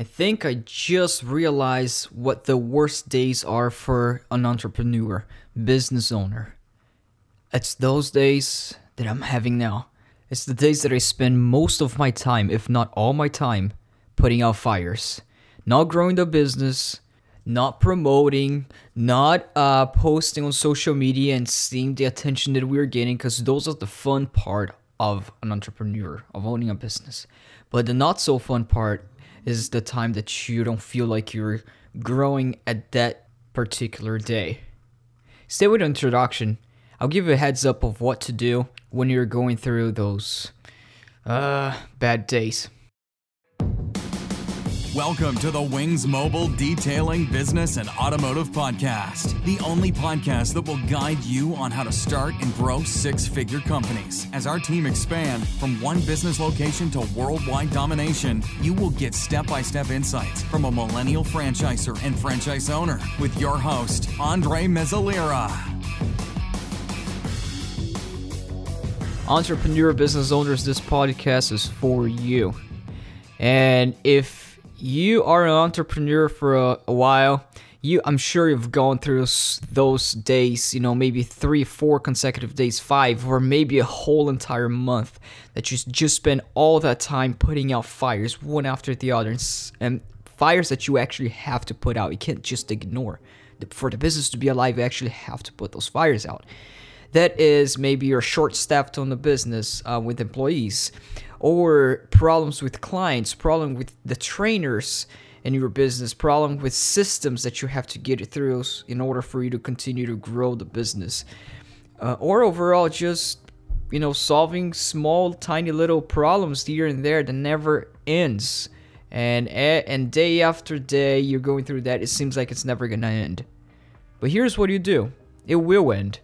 I think I just realized what the worst days are for an entrepreneur, business owner. It's those days that I'm having now. It's the days that I spend most of my time, if not all my time, putting out fires. Not growing the business, not promoting, not uh, posting on social media and seeing the attention that we're getting, because those are the fun part of an entrepreneur, of owning a business. But the not so fun part is the time that you don't feel like you're growing at that particular day. Stay with introduction. I'll give you a heads up of what to do when you're going through those uh, bad days. Welcome to the Wings Mobile Detailing Business and Automotive Podcast, the only podcast that will guide you on how to start and grow six figure companies. As our team expand from one business location to worldwide domination, you will get step by step insights from a millennial franchisor and franchise owner with your host, Andre Mezzalira. Entrepreneur business owners, this podcast is for you. And if you are an entrepreneur for a, a while, you I'm sure you've gone through those days, you know, maybe 3, 4 consecutive days, 5 or maybe a whole entire month that you just spend all that time putting out fires one after the other and fires that you actually have to put out. You can't just ignore. For the business to be alive, you actually have to put those fires out. That is maybe you're short staffed on the business uh, with employees or problems with clients, problem with the trainers in your business, problem with systems that you have to get through in order for you to continue to grow the business, uh, or overall just you know solving small, tiny little problems here and there that never ends. And and day after day, you're going through that. It seems like it's never gonna end. But here's what you do: it will end.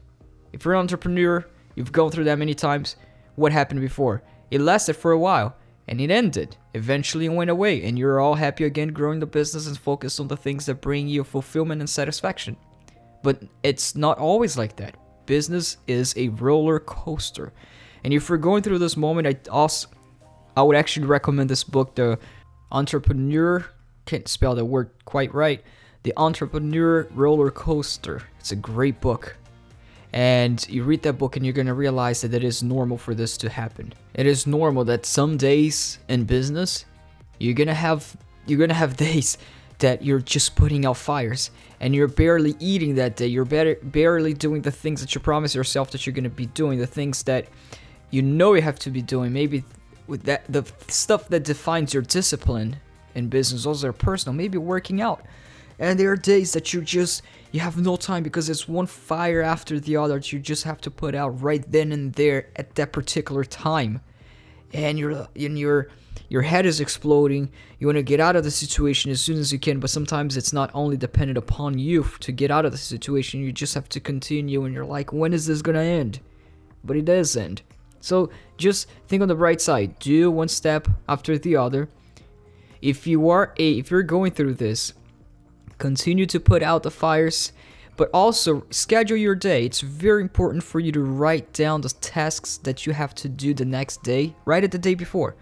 If you're an entrepreneur, you've gone through that many times. What happened before? It lasted for a while and it ended. Eventually, it went away, and you're all happy again growing the business and focused on the things that bring you fulfillment and satisfaction. But it's not always like that. Business is a roller coaster. And if you're going through this moment, I also I would actually recommend this book, The Entrepreneur can't spell the word quite right. The Entrepreneur Roller Coaster. It's a great book. And you read that book and you're going to realize that it is normal for this to happen. It is normal that some days in business, you're going to have you're going to have days that you're just putting out fires and you're barely eating that day. You're better, barely doing the things that you promise yourself that you're going to be doing, the things that you know you have to be doing. Maybe with that the stuff that defines your discipline in business, also personal, maybe working out. And there are days that you just you have no time because it's one fire after the other that you just have to put out right then and there at that particular time. And your and your your head is exploding. You want to get out of the situation as soon as you can, but sometimes it's not only dependent upon you to get out of the situation. You just have to continue and you're like, when is this to end? But it does end. So just think on the bright side. Do one step after the other. If you are a if you're going through this continue to put out the fires, but also schedule your day. It's very important for you to write down the tasks that you have to do the next day, write it the day before.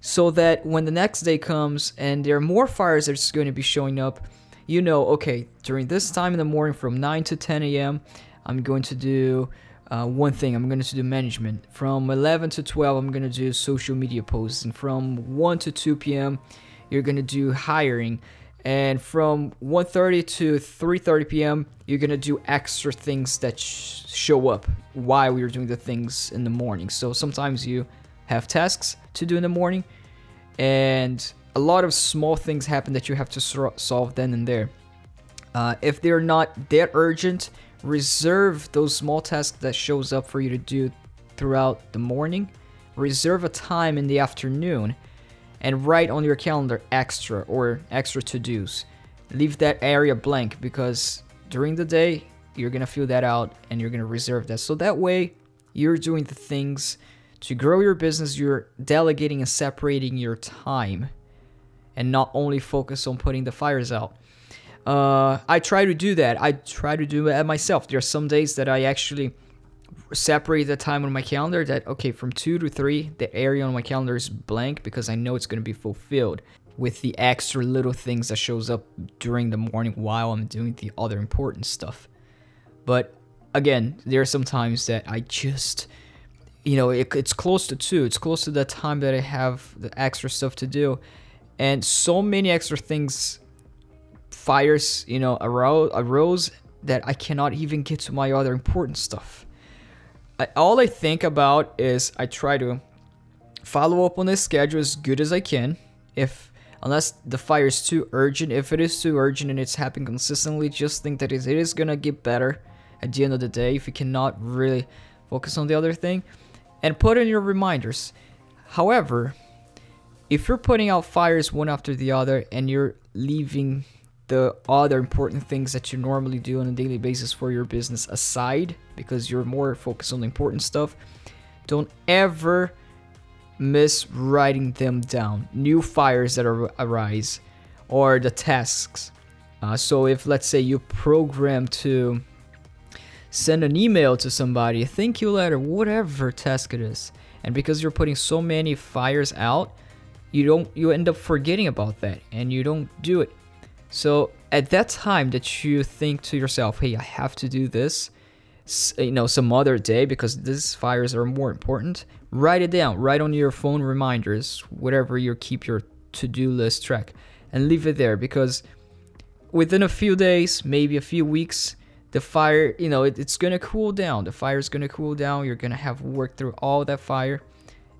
So that when the next day comes and there are more fires that's going to be showing up, you know, okay, during this time in the morning from 9 to 10 a.m., I'm going to do uh, one thing. I'm going to do management. From 11 to 12, I'm going to do social media posts. And from 1 to 2 p.m., you're going to do hiring and from 1.30 to 3.30 p.m you're gonna do extra things that sh- show up while we are doing the things in the morning. So sometimes you have tasks to do in the morning and a lot of small things happen that you have to so- solve then and there. Uh, if they're not that urgent reserve those small tasks that shows up for you to do throughout the morning. Reserve a time in the afternoon and write on your calendar extra or extra to dos. Leave that area blank because during the day you're gonna fill that out and you're gonna reserve that. So that way you're doing the things to grow your business, you're delegating and separating your time and not only focus on putting the fires out. Uh, I try to do that. I try to do it myself. There are some days that I actually separate the time on my calendar that okay from 2 to 3 the area on my calendar is blank because i know it's going to be fulfilled with the extra little things that shows up during the morning while I'm doing the other important stuff. But again, there are some times that I just, you know, it, it's close to two. It's close to the time that I have the extra stuff to do, and so many extra things, fires, you know, arose, arose that I cannot even get to my other important stuff. I, all I think about is I try to follow up on the schedule as good as I can. If unless the fire is too urgent, if it is too urgent and it's happening consistently, just think that it is gonna get better at the end of the day if you cannot really focus on the other thing. And put in your reminders. However, if you're putting out fires one after the other and you're leaving the other important things that you normally do on a daily basis for your business aside because you're more focused on the important stuff, don't ever miss writing them down. New fires that ar- arise or the tasks. Uh, so if let's say you program to send an email to somebody, thank you letter, whatever task it is, and because you're putting so many fires out, you don't you end up forgetting about that and you don't do it. So at that time that you think to yourself, "Hey, I have to do this," you know, some other day because these fires are more important, write it down. Write on your phone reminders, whatever you keep your to-do list track, and leave it there because within a few days, maybe a few weeks, the fire, you know, it, it's gonna cool down. The fire is gonna cool down. You're gonna have worked through all that fire,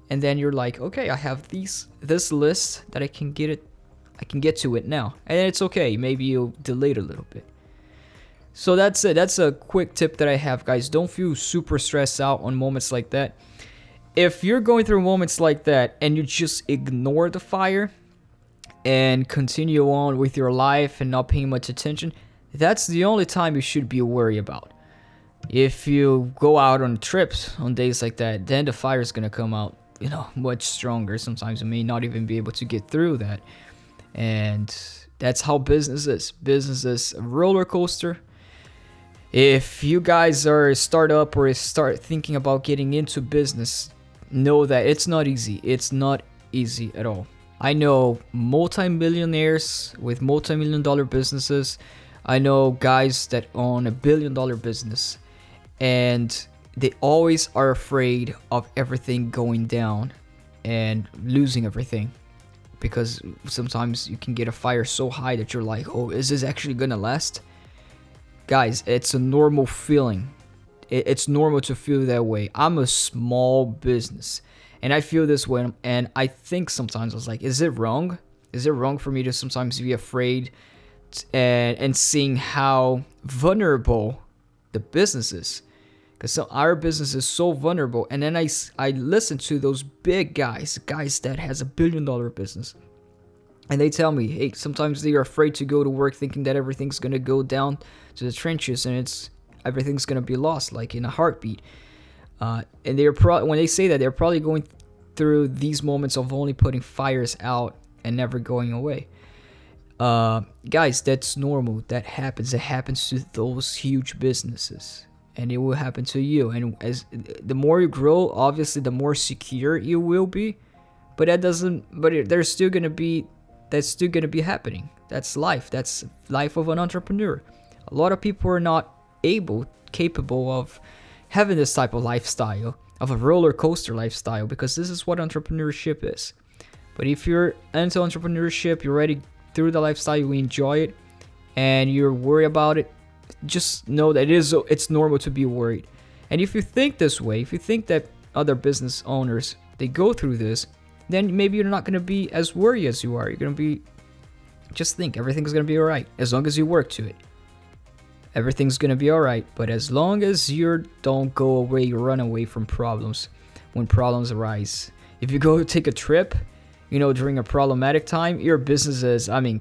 and then you're like, okay, I have these this list that I can get it, I can get to it now, and it's okay. Maybe you'll delay it a little bit. So that's it. That's a quick tip that I have, guys. Don't feel super stressed out on moments like that. If you're going through moments like that and you just ignore the fire and continue on with your life and not paying much attention, that's the only time you should be worried about. If you go out on trips on days like that, then the fire is gonna come out, you know, much stronger. Sometimes you may not even be able to get through that. And that's how business is. Business is a roller coaster. If you guys are a startup or start thinking about getting into business, know that it's not easy. It's not easy at all. I know multi-millionaires with multi-million dollar businesses. I know guys that own a billion dollar business and they always are afraid of everything going down and losing everything because sometimes you can get a fire so high that you're like, "Oh, is this actually to last?" Guys, it's a normal feeling it's normal to feel that way. I'm a small business and I feel this way. And I think sometimes I was like, is it wrong? Is it wrong for me to sometimes be afraid and, and seeing how vulnerable the business is? Because so our business is so vulnerable. And then I, I listen to those big guys, guys that has a billion dollar business. And they tell me, hey, sometimes they are afraid to go to work thinking that everything's going to go down to the trenches and it's everything's gonna be lost like in a heartbeat uh, and they're pro- when they say that they're probably going through these moments of only putting fires out and never going away uh, guys that's normal that happens it happens to those huge businesses and it will happen to you. And as the more you grow obviously the more secure you will be but that doesn't but there's still gonna be that's still gonna be happening. That's life. That's life of an entrepreneur. A lot of people are not able, capable of having this type of lifestyle, of a roller coaster lifestyle, because this is what entrepreneurship is. But if you're into entrepreneurship, you're ready through the lifestyle, you enjoy it, and you're worried about it, just know that it is it's normal to be worried. And if you think this way, if you think that other business owners they go through this, then maybe you're not gonna be as worried as you are. You're gonna be just think everything's gonna be alright as long as you work to it everything's gonna be alright. But as long as you don't go away, run away from problems when problems arise. If you go take a trip, you know, during a problematic time, your business is, I mean,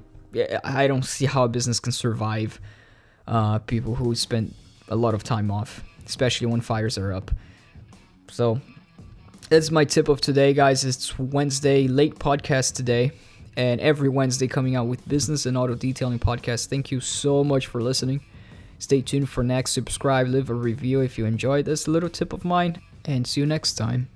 I don't see how a business can survive uh, people who spend a lot of time off, especially when fires are up. So that's my tip of today, guys. It's Wednesday, late podcast today, and every Wednesday coming out with business and auto detailing podcast. Thank you so much for listening. Stay tuned for next. Subscribe, leave a review if you enjoyed this little tip of mine, and see you next time.